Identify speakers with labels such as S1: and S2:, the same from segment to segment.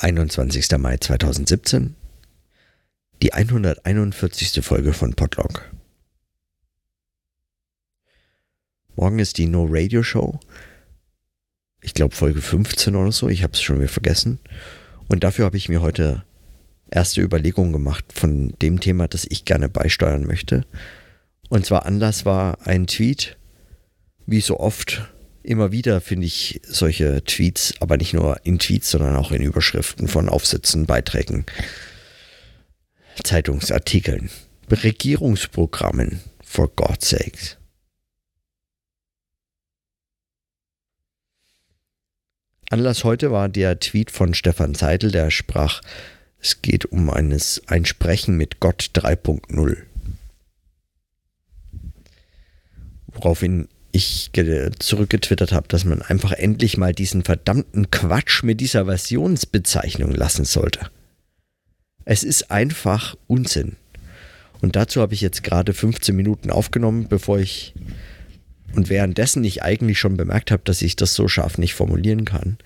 S1: 21. Mai 2017, die 141. Folge von Podlog. Morgen ist die No Radio Show. Ich glaube Folge 15 oder so, ich habe es schon wieder vergessen. Und dafür habe ich mir heute erste Überlegungen gemacht von dem Thema, das ich gerne beisteuern möchte. Und zwar Anlass war ein Tweet, wie so oft immer wieder finde ich solche Tweets, aber nicht nur in Tweets, sondern auch in Überschriften von Aufsätzen, Beiträgen, Zeitungsartikeln, Regierungsprogrammen, for God's sakes. Anlass heute war der Tweet von Stefan Seidel, der sprach, es geht um eines, ein Sprechen mit Gott 3.0. Woraufhin ich zurückgetwittert habe, dass man einfach endlich mal diesen verdammten Quatsch mit dieser Versionsbezeichnung lassen sollte. Es ist einfach Unsinn. Und dazu habe ich jetzt gerade 15 Minuten aufgenommen, bevor ich und währenddessen ich eigentlich schon bemerkt habe, dass ich das so scharf nicht formulieren kann.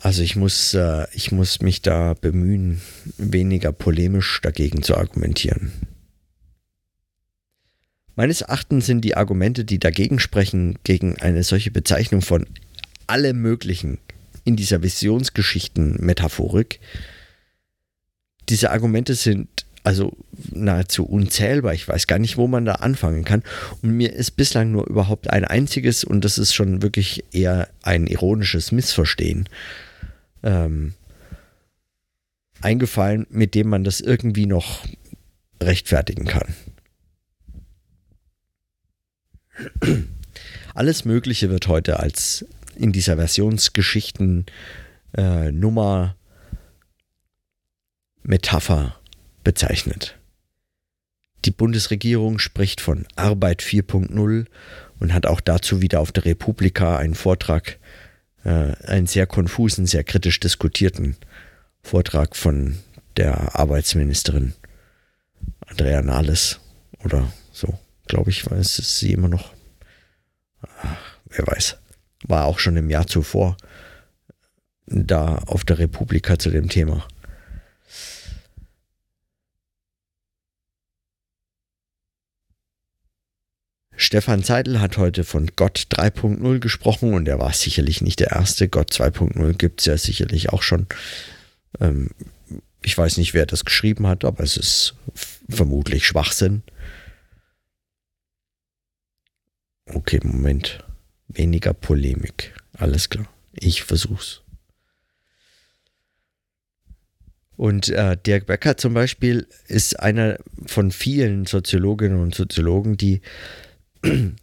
S1: Also ich muss, äh, ich muss mich da bemühen, weniger polemisch dagegen zu argumentieren. Meines Erachtens sind die Argumente, die dagegen sprechen, gegen eine solche Bezeichnung von alle möglichen in dieser Visionsgeschichten-Metaphorik, diese Argumente sind also nahezu unzählbar. Ich weiß gar nicht, wo man da anfangen kann. Und mir ist bislang nur überhaupt ein einziges, und das ist schon wirklich eher ein ironisches Missverstehen, ähm, eingefallen, mit dem man das irgendwie noch rechtfertigen kann. Alles Mögliche wird heute als in dieser Versionsgeschichten äh, Nummer Metapher bezeichnet. Die Bundesregierung spricht von Arbeit 4.0 und hat auch dazu wieder auf der Republika einen Vortrag, äh, einen sehr konfusen, sehr kritisch diskutierten Vortrag von der Arbeitsministerin Andrea Nahles oder so, glaube ich, weiß es sie immer noch. Ach, wer weiß war auch schon im Jahr zuvor da auf der Republika zu dem Thema. Stefan Zeidel hat heute von Gott 3.0 gesprochen und er war sicherlich nicht der Erste. Gott 2.0 gibt es ja sicherlich auch schon. Ähm, ich weiß nicht, wer das geschrieben hat, aber es ist vermutlich Schwachsinn. Okay, Moment. Weniger Polemik. Alles klar. Ich versuch's. Und äh, Dirk Becker zum Beispiel ist einer von vielen Soziologinnen und Soziologen, die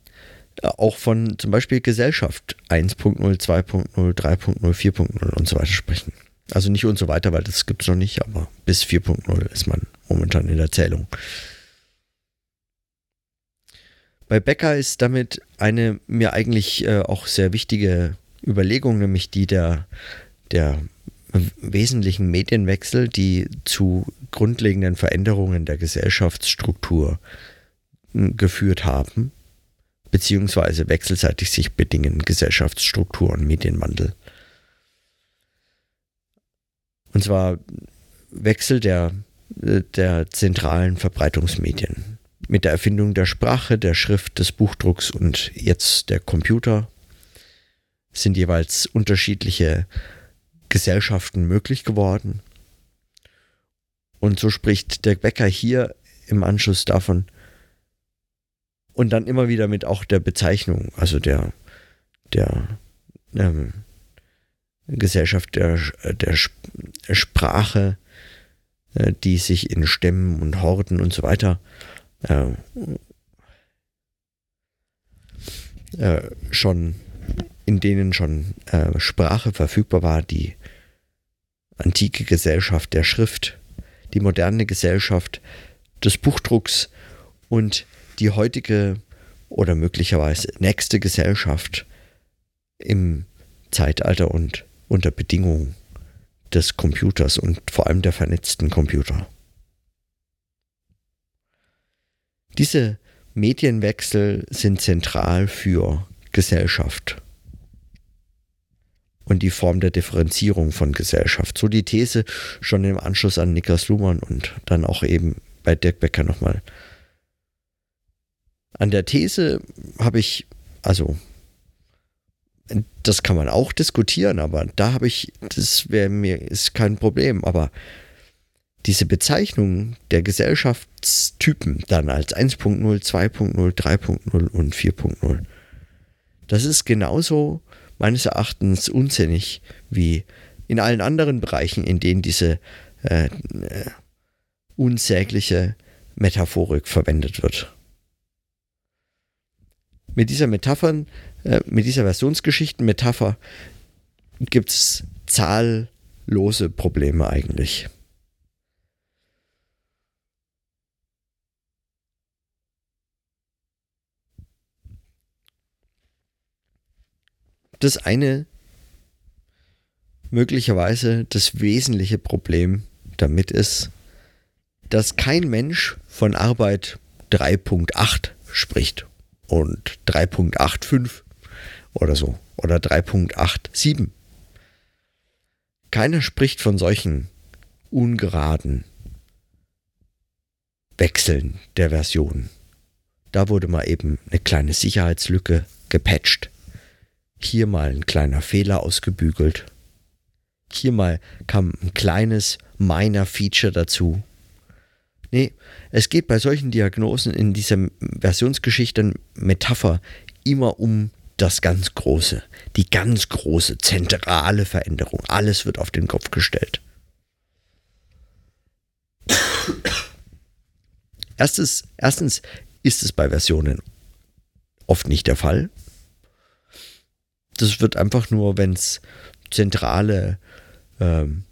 S1: auch von zum Beispiel Gesellschaft 1.0, 2.0, 3.0, 4.0 und so weiter sprechen. Also nicht und so weiter, weil das gibt es noch nicht, aber bis 4.0 ist man momentan in der Zählung. Bei Becker ist damit eine mir eigentlich äh, auch sehr wichtige Überlegung, nämlich die der, der wesentlichen Medienwechsel, die zu grundlegenden Veränderungen der Gesellschaftsstruktur hm, geführt haben, beziehungsweise wechselseitig sich bedingen Gesellschaftsstruktur und Medienwandel. Und zwar Wechsel der, äh, der zentralen Verbreitungsmedien mit der Erfindung der Sprache, der Schrift, des Buchdrucks und jetzt der Computer sind jeweils unterschiedliche Gesellschaften möglich geworden. Und so spricht Dirk Becker hier im Anschluss davon und dann immer wieder mit auch der Bezeichnung, also der, der ähm, Gesellschaft der, der Sprache, äh, die sich in Stämmen und Horden und so weiter äh, äh, schon, in denen schon äh, Sprache verfügbar war, die antike Gesellschaft der Schrift, die moderne Gesellschaft des Buchdrucks und die heutige oder möglicherweise nächste Gesellschaft im Zeitalter und unter Bedingungen des Computers und vor allem der vernetzten Computer. Diese Medienwechsel sind zentral für Gesellschaft und die Form der Differenzierung von Gesellschaft. So die These schon im Anschluss an Niklas Luhmann und dann auch eben bei Dirk Becker nochmal. An der These habe ich, also das kann man auch diskutieren, aber da habe ich, das wäre mir, ist kein Problem, aber diese Bezeichnung der Gesellschaftstypen dann als 1.0, 2.0, 3.0 und 4.0, das ist genauso meines Erachtens unsinnig wie in allen anderen Bereichen, in denen diese äh, äh, unsägliche Metaphorik verwendet wird. Mit dieser Metaphern, äh, mit dieser Versionsgeschichten-Metapher gibt es zahllose Probleme eigentlich. das eine möglicherweise das wesentliche Problem damit ist, dass kein Mensch von Arbeit 3.8 spricht und 3.85 oder so oder 3.87. Keiner spricht von solchen ungeraden Wechseln der Version. Da wurde mal eben eine kleine Sicherheitslücke gepatcht. Hier mal ein kleiner Fehler ausgebügelt. Hier mal kam ein kleines minor Feature dazu. Nee, es geht bei solchen Diagnosen in dieser Versionsgeschichte Metapher immer um das ganz Große, die ganz große, zentrale Veränderung. Alles wird auf den Kopf gestellt. Erstes, erstens ist es bei Versionen oft nicht der Fall das wird einfach nur, wenn es zentrale ähm,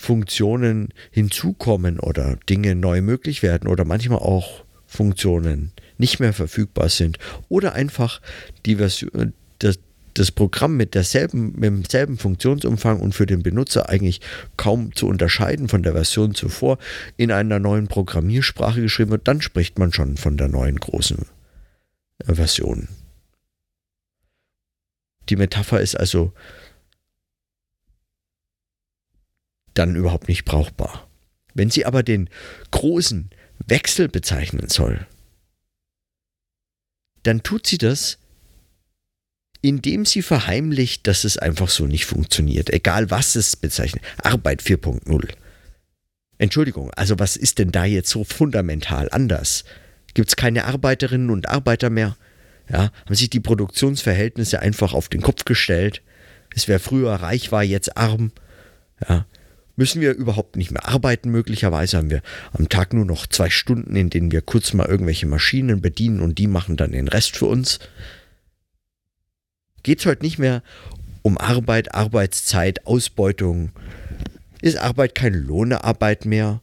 S1: Funktionen hinzukommen oder Dinge neu möglich werden oder manchmal auch Funktionen nicht mehr verfügbar sind oder einfach die Version, das, das Programm mit, derselben, mit demselben Funktionsumfang und für den Benutzer eigentlich kaum zu unterscheiden von der Version zuvor in einer neuen Programmiersprache geschrieben wird, dann spricht man schon von der neuen großen Version. Die Metapher ist also dann überhaupt nicht brauchbar. Wenn sie aber den großen Wechsel bezeichnen soll, dann tut sie das, indem sie verheimlicht, dass es einfach so nicht funktioniert, egal was es bezeichnet. Arbeit 4.0. Entschuldigung, also was ist denn da jetzt so fundamental anders? Gibt es keine Arbeiterinnen und Arbeiter mehr? Ja, haben sich die Produktionsverhältnisse einfach auf den Kopf gestellt. Es wer früher reich war, jetzt arm. Ja, müssen wir überhaupt nicht mehr arbeiten. Möglicherweise haben wir am Tag nur noch zwei Stunden, in denen wir kurz mal irgendwelche Maschinen bedienen und die machen dann den Rest für uns. Geht es heute nicht mehr um Arbeit, Arbeitszeit, Ausbeutung? Ist Arbeit keine Lohnearbeit mehr?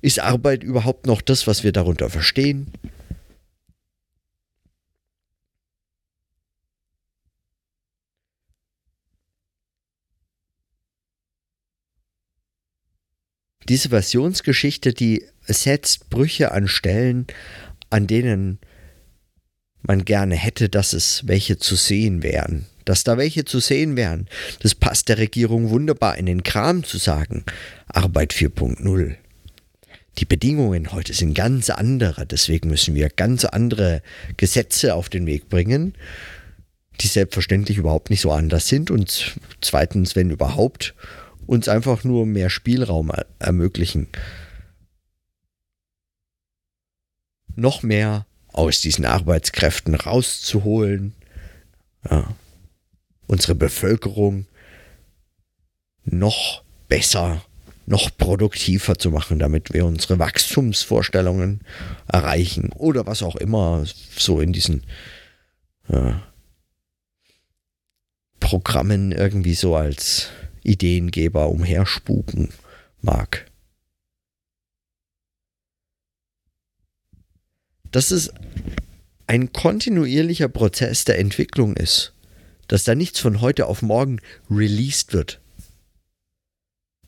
S1: Ist Arbeit überhaupt noch das, was wir darunter verstehen? Diese Versionsgeschichte, die setzt Brüche an Stellen, an denen man gerne hätte, dass es welche zu sehen wären. Dass da welche zu sehen wären. Das passt der Regierung wunderbar in den Kram zu sagen. Arbeit 4.0 die Bedingungen heute sind ganz andere. Deswegen müssen wir ganz andere Gesetze auf den Weg bringen, die selbstverständlich überhaupt nicht so anders sind. Und zweitens, wenn überhaupt, uns einfach nur mehr Spielraum ermöglichen. Noch mehr aus diesen Arbeitskräften rauszuholen. Ja. Unsere Bevölkerung noch besser noch produktiver zu machen, damit wir unsere Wachstumsvorstellungen erreichen oder was auch immer so in diesen äh, Programmen irgendwie so als Ideengeber umherspuken mag. Dass es ein kontinuierlicher Prozess der Entwicklung ist, dass da nichts von heute auf morgen released wird,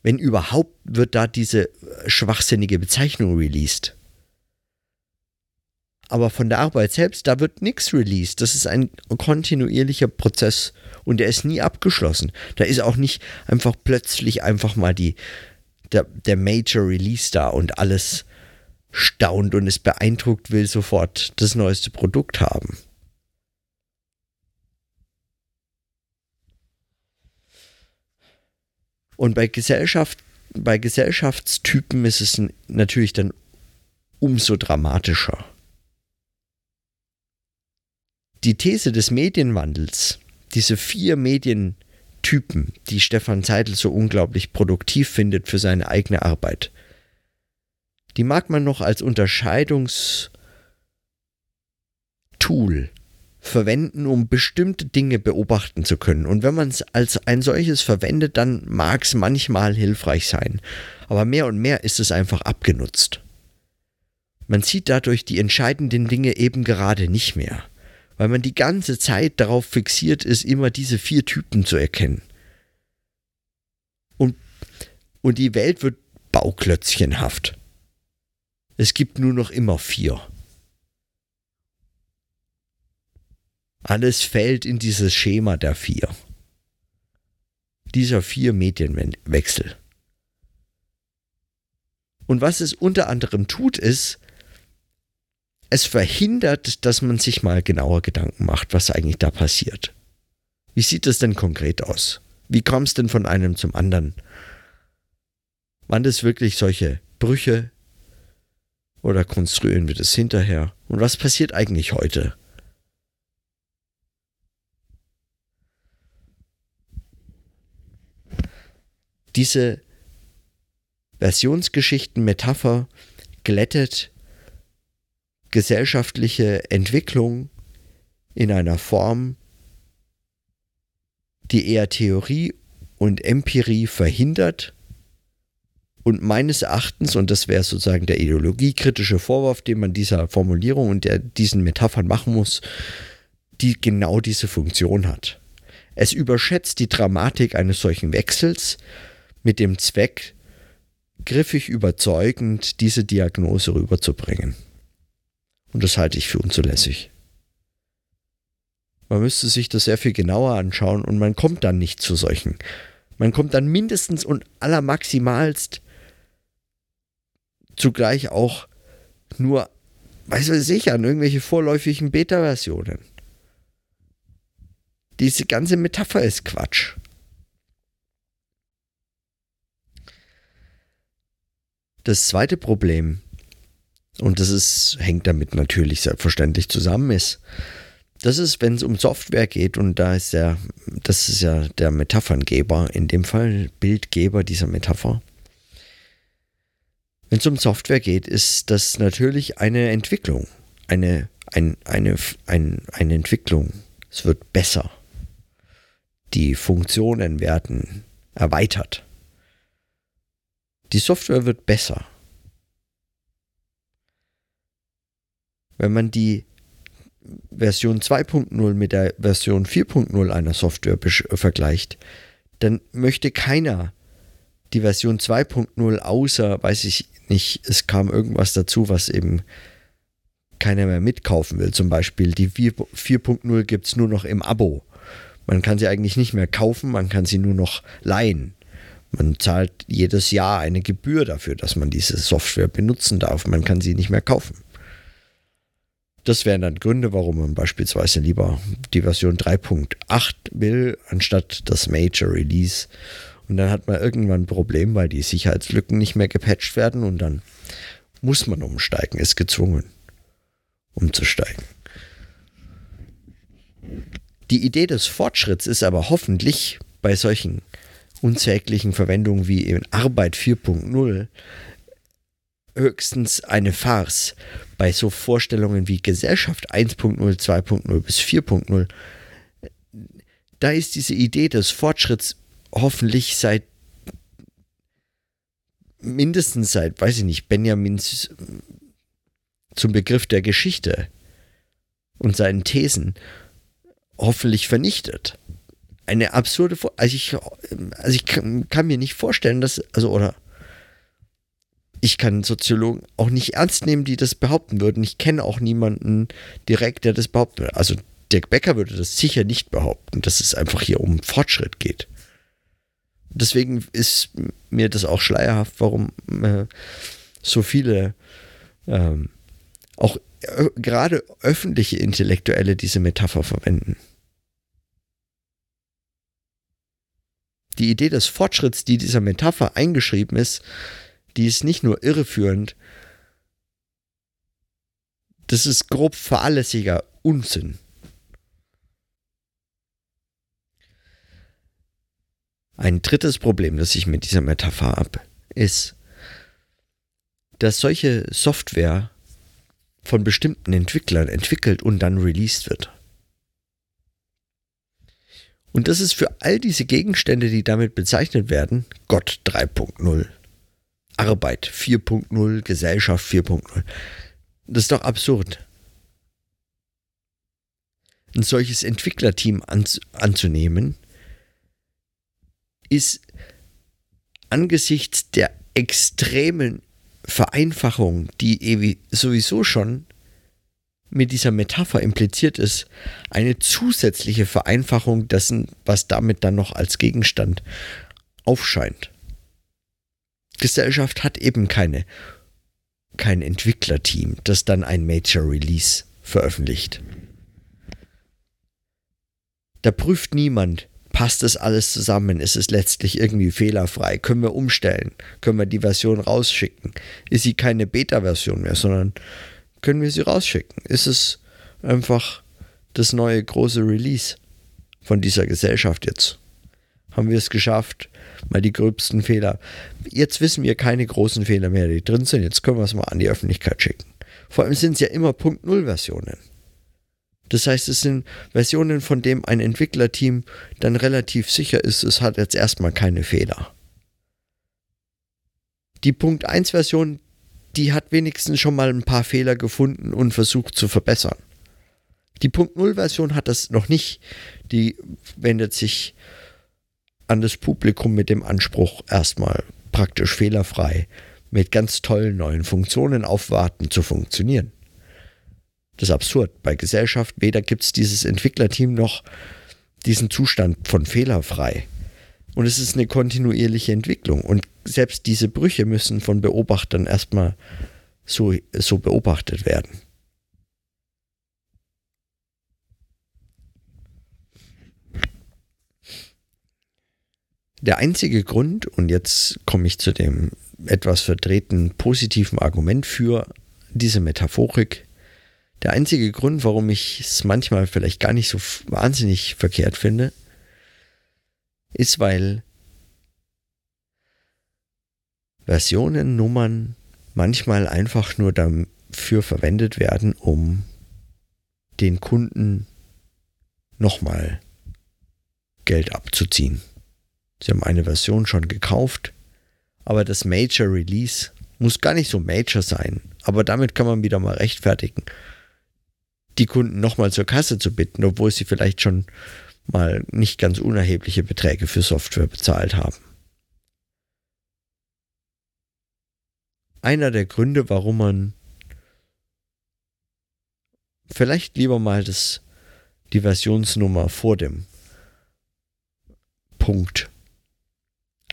S1: wenn überhaupt, wird da diese schwachsinnige Bezeichnung released. Aber von der Arbeit selbst, da wird nichts released. Das ist ein kontinuierlicher Prozess und der ist nie abgeschlossen. Da ist auch nicht einfach plötzlich einfach mal die, der, der Major Release da und alles staunt und es beeindruckt will sofort das neueste Produkt haben. Und bei Gesellschaft, bei Gesellschaftstypen ist es natürlich dann umso dramatischer. Die These des Medienwandels, diese vier Medientypen, die Stefan Seidel so unglaublich produktiv findet für seine eigene Arbeit, die mag man noch als Unterscheidungstool verwenden, um bestimmte Dinge beobachten zu können. Und wenn man es als ein solches verwendet, dann mag es manchmal hilfreich sein. Aber mehr und mehr ist es einfach abgenutzt. Man sieht dadurch die entscheidenden Dinge eben gerade nicht mehr, weil man die ganze Zeit darauf fixiert ist, immer diese vier Typen zu erkennen. Und, und die Welt wird bauklötzchenhaft. Es gibt nur noch immer vier. Alles fällt in dieses Schema der vier. Dieser vier Medienwechsel. Und was es unter anderem tut, ist, es verhindert, dass man sich mal genauer Gedanken macht, was eigentlich da passiert. Wie sieht es denn konkret aus? Wie kommt es denn von einem zum anderen? Waren das wirklich solche Brüche? Oder konstruieren wir das hinterher? Und was passiert eigentlich heute? diese Versionsgeschichten-Metapher glättet gesellschaftliche Entwicklung in einer Form, die eher Theorie und Empirie verhindert und meines Erachtens, und das wäre sozusagen der ideologiekritische Vorwurf, den man dieser Formulierung und der, diesen Metaphern machen muss, die genau diese Funktion hat. Es überschätzt die Dramatik eines solchen Wechsels mit dem Zweck, griffig überzeugend diese Diagnose rüberzubringen. Und das halte ich für unzulässig. Man müsste sich das sehr viel genauer anschauen und man kommt dann nicht zu solchen. Man kommt dann mindestens und allermaximalst zugleich auch nur, weiß ich sicher, an irgendwelche vorläufigen Beta-Versionen. Diese ganze Metapher ist Quatsch. Das zweite Problem, und das ist, hängt damit natürlich selbstverständlich zusammen, ist, das ist, wenn es um Software geht, und da ist der, das ist ja der Metapherngeber, in dem Fall Bildgeber dieser Metapher. Wenn es um Software geht, ist das natürlich eine Entwicklung. Eine, ein, eine, ein, eine Entwicklung. Es wird besser. Die Funktionen werden erweitert. Die Software wird besser. Wenn man die Version 2.0 mit der Version 4.0 einer Software vergleicht, dann möchte keiner die Version 2.0 außer, weiß ich nicht, es kam irgendwas dazu, was eben keiner mehr mitkaufen will. Zum Beispiel die 4.0 gibt es nur noch im Abo. Man kann sie eigentlich nicht mehr kaufen, man kann sie nur noch leihen. Man zahlt jedes Jahr eine Gebühr dafür, dass man diese Software benutzen darf. Man kann sie nicht mehr kaufen. Das wären dann Gründe, warum man beispielsweise lieber die Version 3.8 will, anstatt das Major Release. Und dann hat man irgendwann ein Problem, weil die Sicherheitslücken nicht mehr gepatcht werden und dann muss man umsteigen, ist gezwungen, umzusteigen. Die Idee des Fortschritts ist aber hoffentlich bei solchen unsäglichen Verwendungen wie in Arbeit 4.0 höchstens eine Farce. Bei so Vorstellungen wie Gesellschaft 1.0, 2.0 bis 4.0, da ist diese Idee des Fortschritts hoffentlich seit mindestens seit, weiß ich nicht, Benjamins zum Begriff der Geschichte und seinen Thesen hoffentlich vernichtet eine absurde, also ich, also ich kann, kann, mir nicht vorstellen, dass, also oder ich kann Soziologen auch nicht ernst nehmen, die das behaupten würden. Ich kenne auch niemanden direkt, der das behaupten würde. Also Dirk Becker würde das sicher nicht behaupten, dass es einfach hier um Fortschritt geht. Deswegen ist mir das auch schleierhaft, warum äh, so viele ähm, auch äh, gerade öffentliche Intellektuelle diese Metapher verwenden. Die Idee des Fortschritts, die dieser Metapher eingeschrieben ist, die ist nicht nur irreführend, das ist grob fahrlässiger Unsinn. Ein drittes Problem, das ich mit dieser Metapher habe, ist, dass solche Software von bestimmten Entwicklern entwickelt und dann released wird. Und das ist für all diese Gegenstände, die damit bezeichnet werden, Gott 3.0, Arbeit 4.0, Gesellschaft 4.0. Das ist doch absurd. Ein solches Entwicklerteam anzunehmen, ist angesichts der extremen Vereinfachung, die sowieso schon mit dieser Metapher impliziert ist, eine zusätzliche Vereinfachung dessen, was damit dann noch als Gegenstand aufscheint. Gesellschaft hat eben keine, kein Entwicklerteam, das dann ein Major Release veröffentlicht. Da prüft niemand, passt das alles zusammen? Ist es letztlich irgendwie fehlerfrei? Können wir umstellen? Können wir die Version rausschicken? Ist sie keine Beta-Version mehr, sondern können wir sie rausschicken? Ist es einfach das neue große Release von dieser Gesellschaft jetzt? Haben wir es geschafft? Mal die gröbsten Fehler. Jetzt wissen wir keine großen Fehler mehr, die drin sind. Jetzt können wir es mal an die Öffentlichkeit schicken. Vor allem sind es ja immer Punkt Null Versionen. Das heißt, es sind Versionen, von denen ein Entwicklerteam dann relativ sicher ist, es hat jetzt erstmal keine Fehler. Die Punkt 1 Version, die hat wenigstens schon mal ein paar Fehler gefunden und versucht zu verbessern. Die Punkt 0 Version hat das noch nicht. Die wendet sich an das Publikum mit dem Anspruch, erstmal praktisch fehlerfrei mit ganz tollen neuen Funktionen aufwarten zu funktionieren. Das ist absurd. Bei Gesellschaft weder gibt es dieses Entwicklerteam noch diesen Zustand von fehlerfrei. Und es ist eine kontinuierliche Entwicklung. Und selbst diese Brüche müssen von Beobachtern erstmal so, so beobachtet werden. Der einzige Grund, und jetzt komme ich zu dem etwas verdrehten positiven Argument für diese Metaphorik, der einzige Grund, warum ich es manchmal vielleicht gar nicht so wahnsinnig verkehrt finde, ist, weil Versionen, Nummern manchmal einfach nur dafür verwendet werden, um den Kunden nochmal Geld abzuziehen. Sie haben eine Version schon gekauft, aber das Major Release muss gar nicht so Major sein, aber damit kann man wieder mal rechtfertigen, die Kunden nochmal zur Kasse zu bitten, obwohl sie vielleicht schon mal nicht ganz unerhebliche Beträge für Software bezahlt haben. Einer der Gründe, warum man vielleicht lieber mal das, die Versionsnummer vor dem Punkt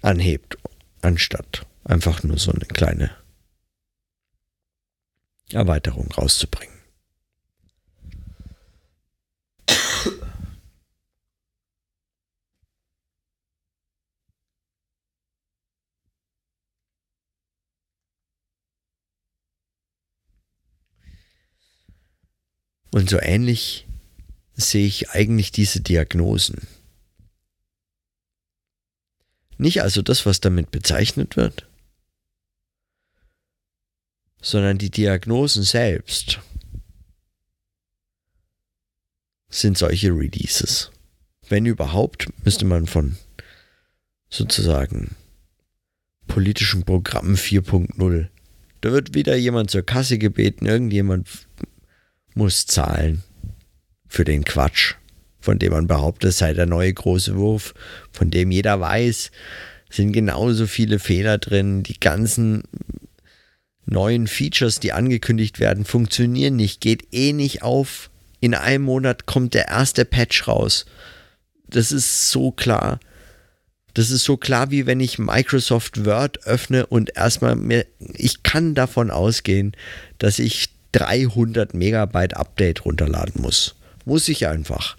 S1: anhebt, anstatt einfach nur so eine kleine Erweiterung rauszubringen. Und so ähnlich sehe ich eigentlich diese Diagnosen. Nicht also das, was damit bezeichnet wird, sondern die Diagnosen selbst sind solche Releases. Wenn überhaupt, müsste man von sozusagen politischen Programm 4.0. Da wird wieder jemand zur Kasse gebeten, irgendjemand muss zahlen für den Quatsch, von dem man behauptet, es sei der neue große Wurf, von dem jeder weiß, sind genauso viele Fehler drin, die ganzen neuen Features, die angekündigt werden, funktionieren nicht, geht eh nicht auf. In einem Monat kommt der erste Patch raus. Das ist so klar. Das ist so klar, wie wenn ich Microsoft Word öffne und erstmal mir, ich kann davon ausgehen, dass ich 300 Megabyte Update runterladen muss. Muss ich einfach.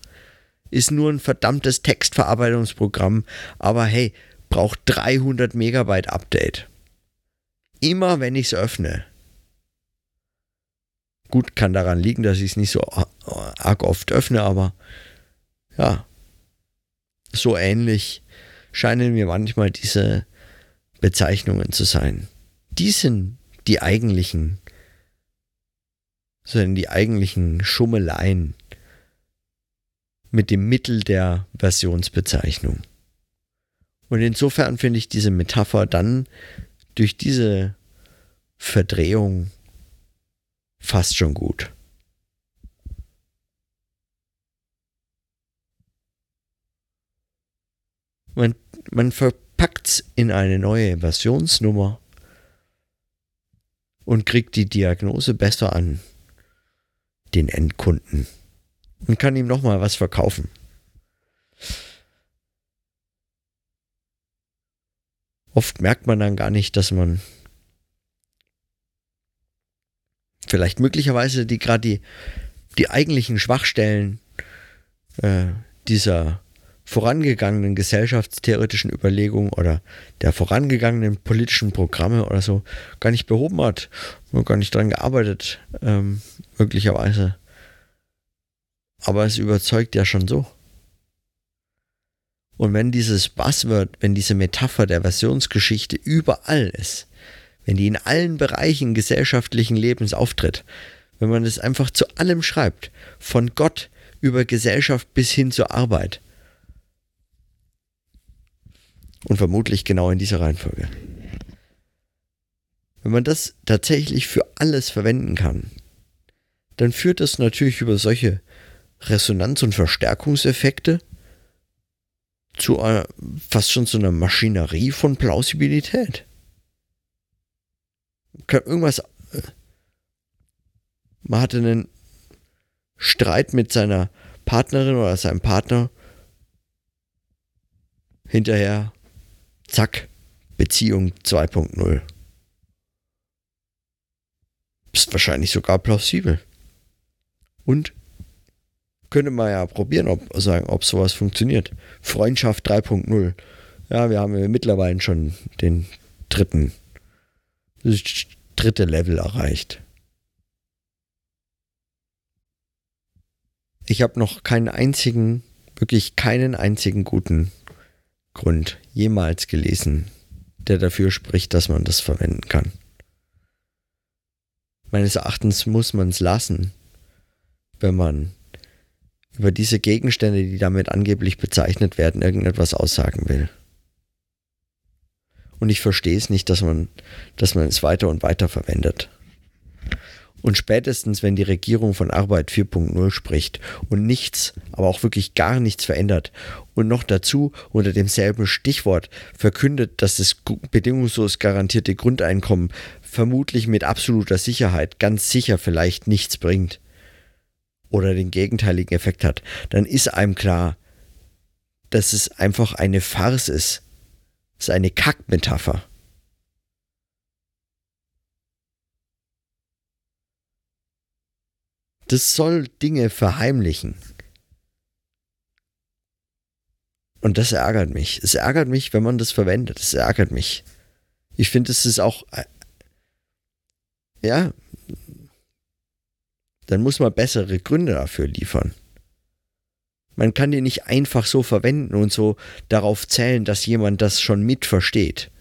S1: Ist nur ein verdammtes Textverarbeitungsprogramm, aber hey, braucht 300 Megabyte Update. Immer wenn ich es öffne. Gut, kann daran liegen, dass ich es nicht so arg oft öffne, aber ja, so ähnlich scheinen mir manchmal diese Bezeichnungen zu sein. Die sind die eigentlichen, sind die eigentlichen Schummeleien mit dem Mittel der Versionsbezeichnung. Und insofern finde ich diese Metapher dann durch diese Verdrehung fast schon gut. Man, man verpackt es in eine neue Versionsnummer und kriegt die Diagnose besser an den Endkunden und kann ihm nochmal was verkaufen. Oft merkt man dann gar nicht, dass man vielleicht möglicherweise die gerade die, die eigentlichen Schwachstellen äh, dieser vorangegangenen gesellschaftstheoretischen Überlegungen oder der vorangegangenen politischen Programme oder so gar nicht behoben hat und gar nicht daran gearbeitet, ähm, möglicherweise. Aber es überzeugt ja schon so. Und wenn dieses Buzzword, wenn diese Metapher der Versionsgeschichte überall ist, wenn die in allen Bereichen gesellschaftlichen Lebens auftritt, wenn man es einfach zu allem schreibt, von Gott über Gesellschaft bis hin zur Arbeit. Und vermutlich genau in dieser Reihenfolge. Wenn man das tatsächlich für alles verwenden kann, dann führt das natürlich über solche Resonanz- und Verstärkungseffekte zu einer, fast schon zu einer Maschinerie von Plausibilität. Irgendwas. Äh, man hatte einen Streit mit seiner Partnerin oder seinem Partner. Hinterher, zack, Beziehung 2.0. Ist wahrscheinlich sogar plausibel. Und könnte man ja probieren, ob sagen, ob sowas funktioniert. Freundschaft 3.0. Ja, wir haben mittlerweile schon den dritten, das dritte Level erreicht. Ich habe noch keinen einzigen, wirklich keinen einzigen guten Grund jemals gelesen, der dafür spricht, dass man das verwenden kann. Meines Erachtens muss man es lassen, wenn man über diese Gegenstände, die damit angeblich bezeichnet werden, irgendetwas aussagen will. Und ich verstehe es nicht, dass man, dass man es weiter und weiter verwendet. Und spätestens, wenn die Regierung von Arbeit 4.0 spricht und nichts, aber auch wirklich gar nichts verändert und noch dazu unter demselben Stichwort verkündet, dass das bedingungslos garantierte Grundeinkommen vermutlich mit absoluter Sicherheit ganz sicher vielleicht nichts bringt, oder den gegenteiligen Effekt hat, dann ist einem klar, dass es einfach eine Farce ist. Es ist eine Kackmetapher. Das soll Dinge verheimlichen. Und das ärgert mich. Es ärgert mich, wenn man das verwendet. Es ärgert mich. Ich finde, es ist auch. Äh, ja, dann muss man bessere Gründe dafür liefern. Man kann die nicht einfach so verwenden und so darauf zählen, dass jemand das schon mitversteht.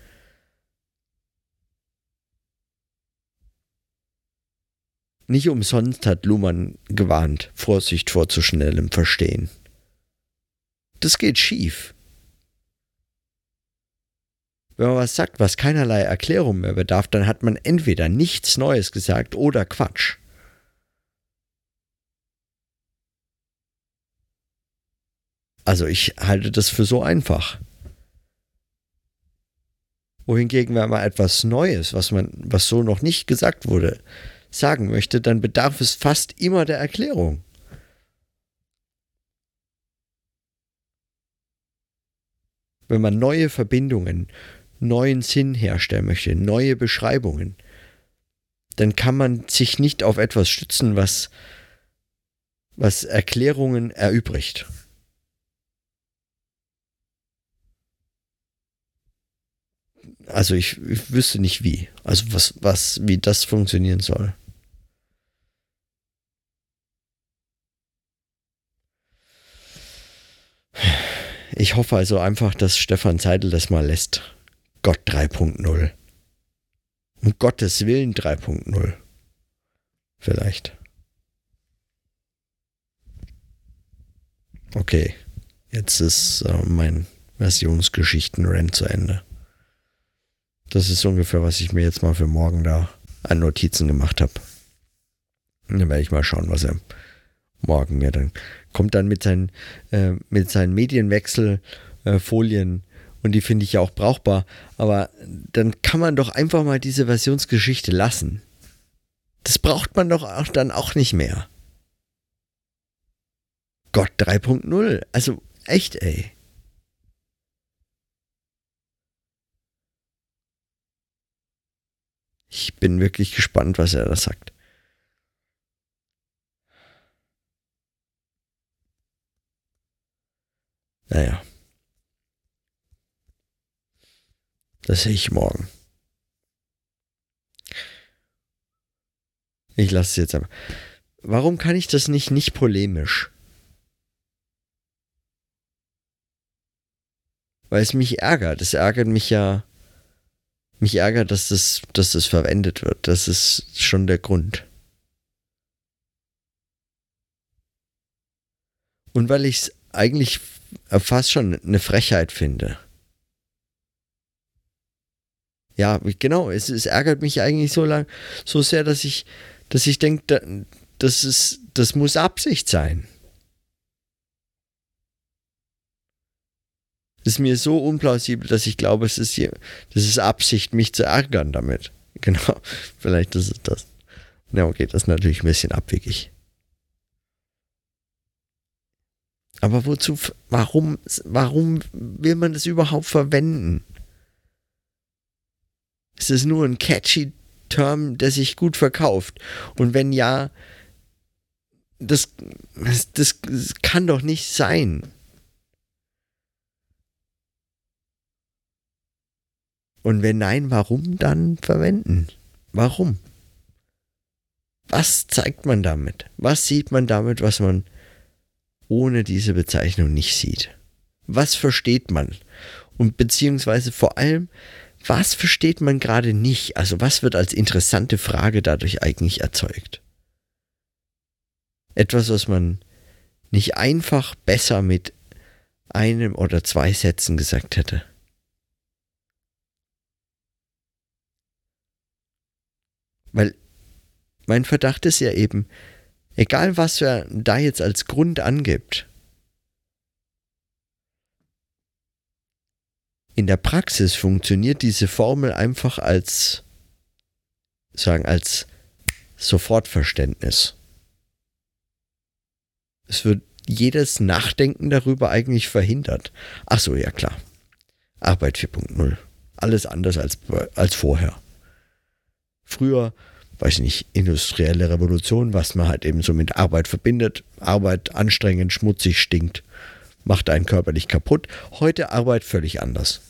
S1: Nicht umsonst hat Luhmann gewarnt, Vorsicht vor zu schnellem Verstehen. Das geht schief. Wenn man was sagt, was keinerlei Erklärung mehr bedarf, dann hat man entweder nichts Neues gesagt oder Quatsch. Also ich halte das für so einfach. Wohingegen, wenn man etwas Neues, was man, was so noch nicht gesagt wurde, sagen möchte, dann bedarf es fast immer der Erklärung. Wenn man neue Verbindungen, neuen Sinn herstellen möchte, neue Beschreibungen, dann kann man sich nicht auf etwas stützen, was, was Erklärungen erübrigt. Also ich, ich wüsste nicht wie. Also was, was, wie das funktionieren soll. Ich hoffe also einfach, dass Stefan Seidel das mal lässt. Gott 3.0. Um Gottes Willen 3.0. Vielleicht. Okay, jetzt ist äh, mein Versionsgeschichten-Rant zu Ende. Das ist ungefähr, was ich mir jetzt mal für morgen da an Notizen gemacht habe. Dann werde ich mal schauen, was er morgen mir dann kommt dann mit seinen, äh, mit seinen Medienwechselfolien äh, und die finde ich ja auch brauchbar. Aber dann kann man doch einfach mal diese Versionsgeschichte lassen. Das braucht man doch auch dann auch nicht mehr. Gott 3.0. Also echt, ey. Ich bin wirklich gespannt, was er da sagt. Naja. Das sehe ich morgen. Ich lasse es jetzt aber. Warum kann ich das nicht nicht polemisch? Weil es mich ärgert. Es ärgert mich ja. Mich ärgert, dass das, dass das verwendet wird. Das ist schon der Grund. Und weil ich es eigentlich fast schon eine Frechheit finde. Ja, genau, es, es ärgert mich eigentlich so lang, so sehr, dass ich, dass ich denke, das das muss Absicht sein. Das ist mir so unplausibel, dass ich glaube, es ist, das ist Absicht, mich zu ärgern damit. Genau, vielleicht ist es das. Na, okay, das ist natürlich ein bisschen abwegig. Aber wozu, warum, warum will man das überhaupt verwenden? Ist es nur ein catchy Term, der sich gut verkauft? Und wenn ja, das, das, das kann doch nicht sein. Und wenn nein, warum dann verwenden? Warum? Was zeigt man damit? Was sieht man damit, was man ohne diese Bezeichnung nicht sieht. Was versteht man? Und beziehungsweise vor allem, was versteht man gerade nicht? Also was wird als interessante Frage dadurch eigentlich erzeugt? Etwas, was man nicht einfach besser mit einem oder zwei Sätzen gesagt hätte. Weil mein Verdacht ist ja eben, Egal, was er da jetzt als Grund angibt. In der Praxis funktioniert diese Formel einfach als, sagen, als Sofortverständnis. Es wird jedes Nachdenken darüber eigentlich verhindert. Ach so, ja klar. Arbeit 4.0. Alles anders als, als vorher. Früher weiß ich nicht, industrielle Revolution, was man halt eben so mit Arbeit verbindet. Arbeit anstrengend, schmutzig, stinkt, macht einen körperlich kaputt. Heute Arbeit völlig anders.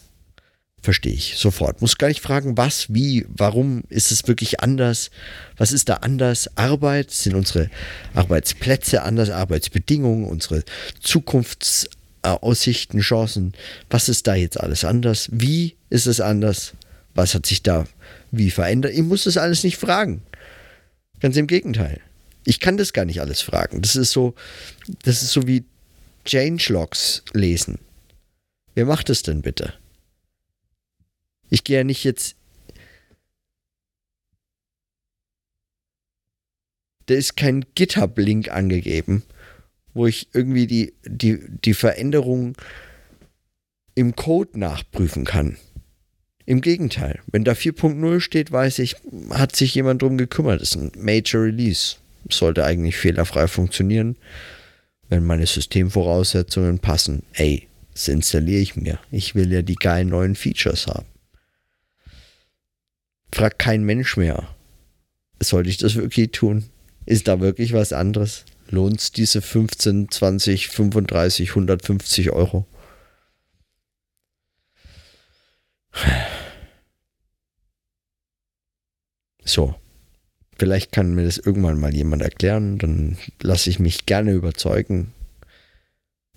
S1: Verstehe ich sofort. Muss gar nicht fragen, was, wie, warum ist es wirklich anders? Was ist da anders? Arbeit, sind unsere Arbeitsplätze anders, Arbeitsbedingungen, unsere Zukunftsaussichten, Chancen. Was ist da jetzt alles anders? Wie ist es anders? Was hat sich da wie verändert? Ich muss das alles nicht fragen. Ganz im Gegenteil. Ich kann das gar nicht alles fragen. Das ist so, das ist so wie Changelogs lesen. Wer macht das denn bitte? Ich gehe ja nicht jetzt. Da ist kein GitHub-Link angegeben, wo ich irgendwie die, die, die Veränderung im Code nachprüfen kann. Im Gegenteil, wenn da 4.0 steht, weiß ich, hat sich jemand drum gekümmert. Das ist ein Major Release. Sollte eigentlich fehlerfrei funktionieren. Wenn meine Systemvoraussetzungen passen, ey, das installiere ich mir. Ich will ja die geilen neuen Features haben. Fragt kein Mensch mehr. Sollte ich das wirklich tun? Ist da wirklich was anderes? Lohnt es diese 15, 20, 35, 150 Euro? So. Vielleicht kann mir das irgendwann mal jemand erklären, dann lasse ich mich gerne überzeugen.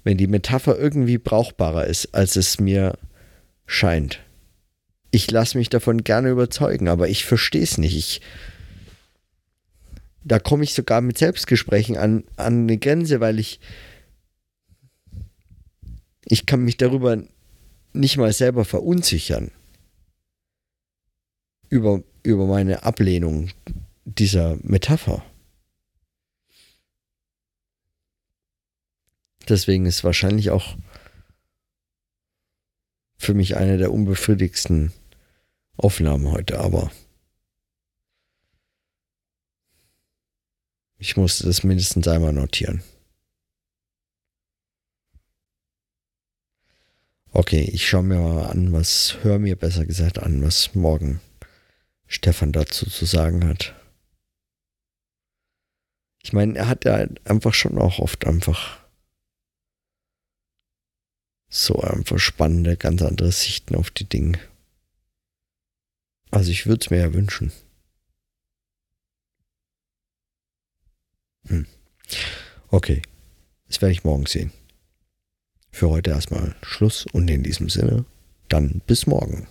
S1: Wenn die Metapher irgendwie brauchbarer ist, als es mir scheint. Ich lasse mich davon gerne überzeugen, aber ich verstehe es nicht. Ich, da komme ich sogar mit Selbstgesprächen an, an eine Grenze, weil ich ich kann mich darüber nicht mal selber verunsichern über, über meine Ablehnung dieser Metapher. Deswegen ist wahrscheinlich auch für mich eine der unbefriedigsten Aufnahmen heute, aber ich musste das mindestens einmal notieren. Okay, ich schaue mir mal an, was, hör mir besser gesagt an, was morgen Stefan dazu zu sagen hat. Ich meine, er hat ja einfach schon auch oft einfach so einfach spannende, ganz andere Sichten auf die Dinge. Also ich würde es mir ja wünschen. Hm. Okay, das werde ich morgen sehen. Für heute erstmal Schluss und in diesem Sinne, dann bis morgen.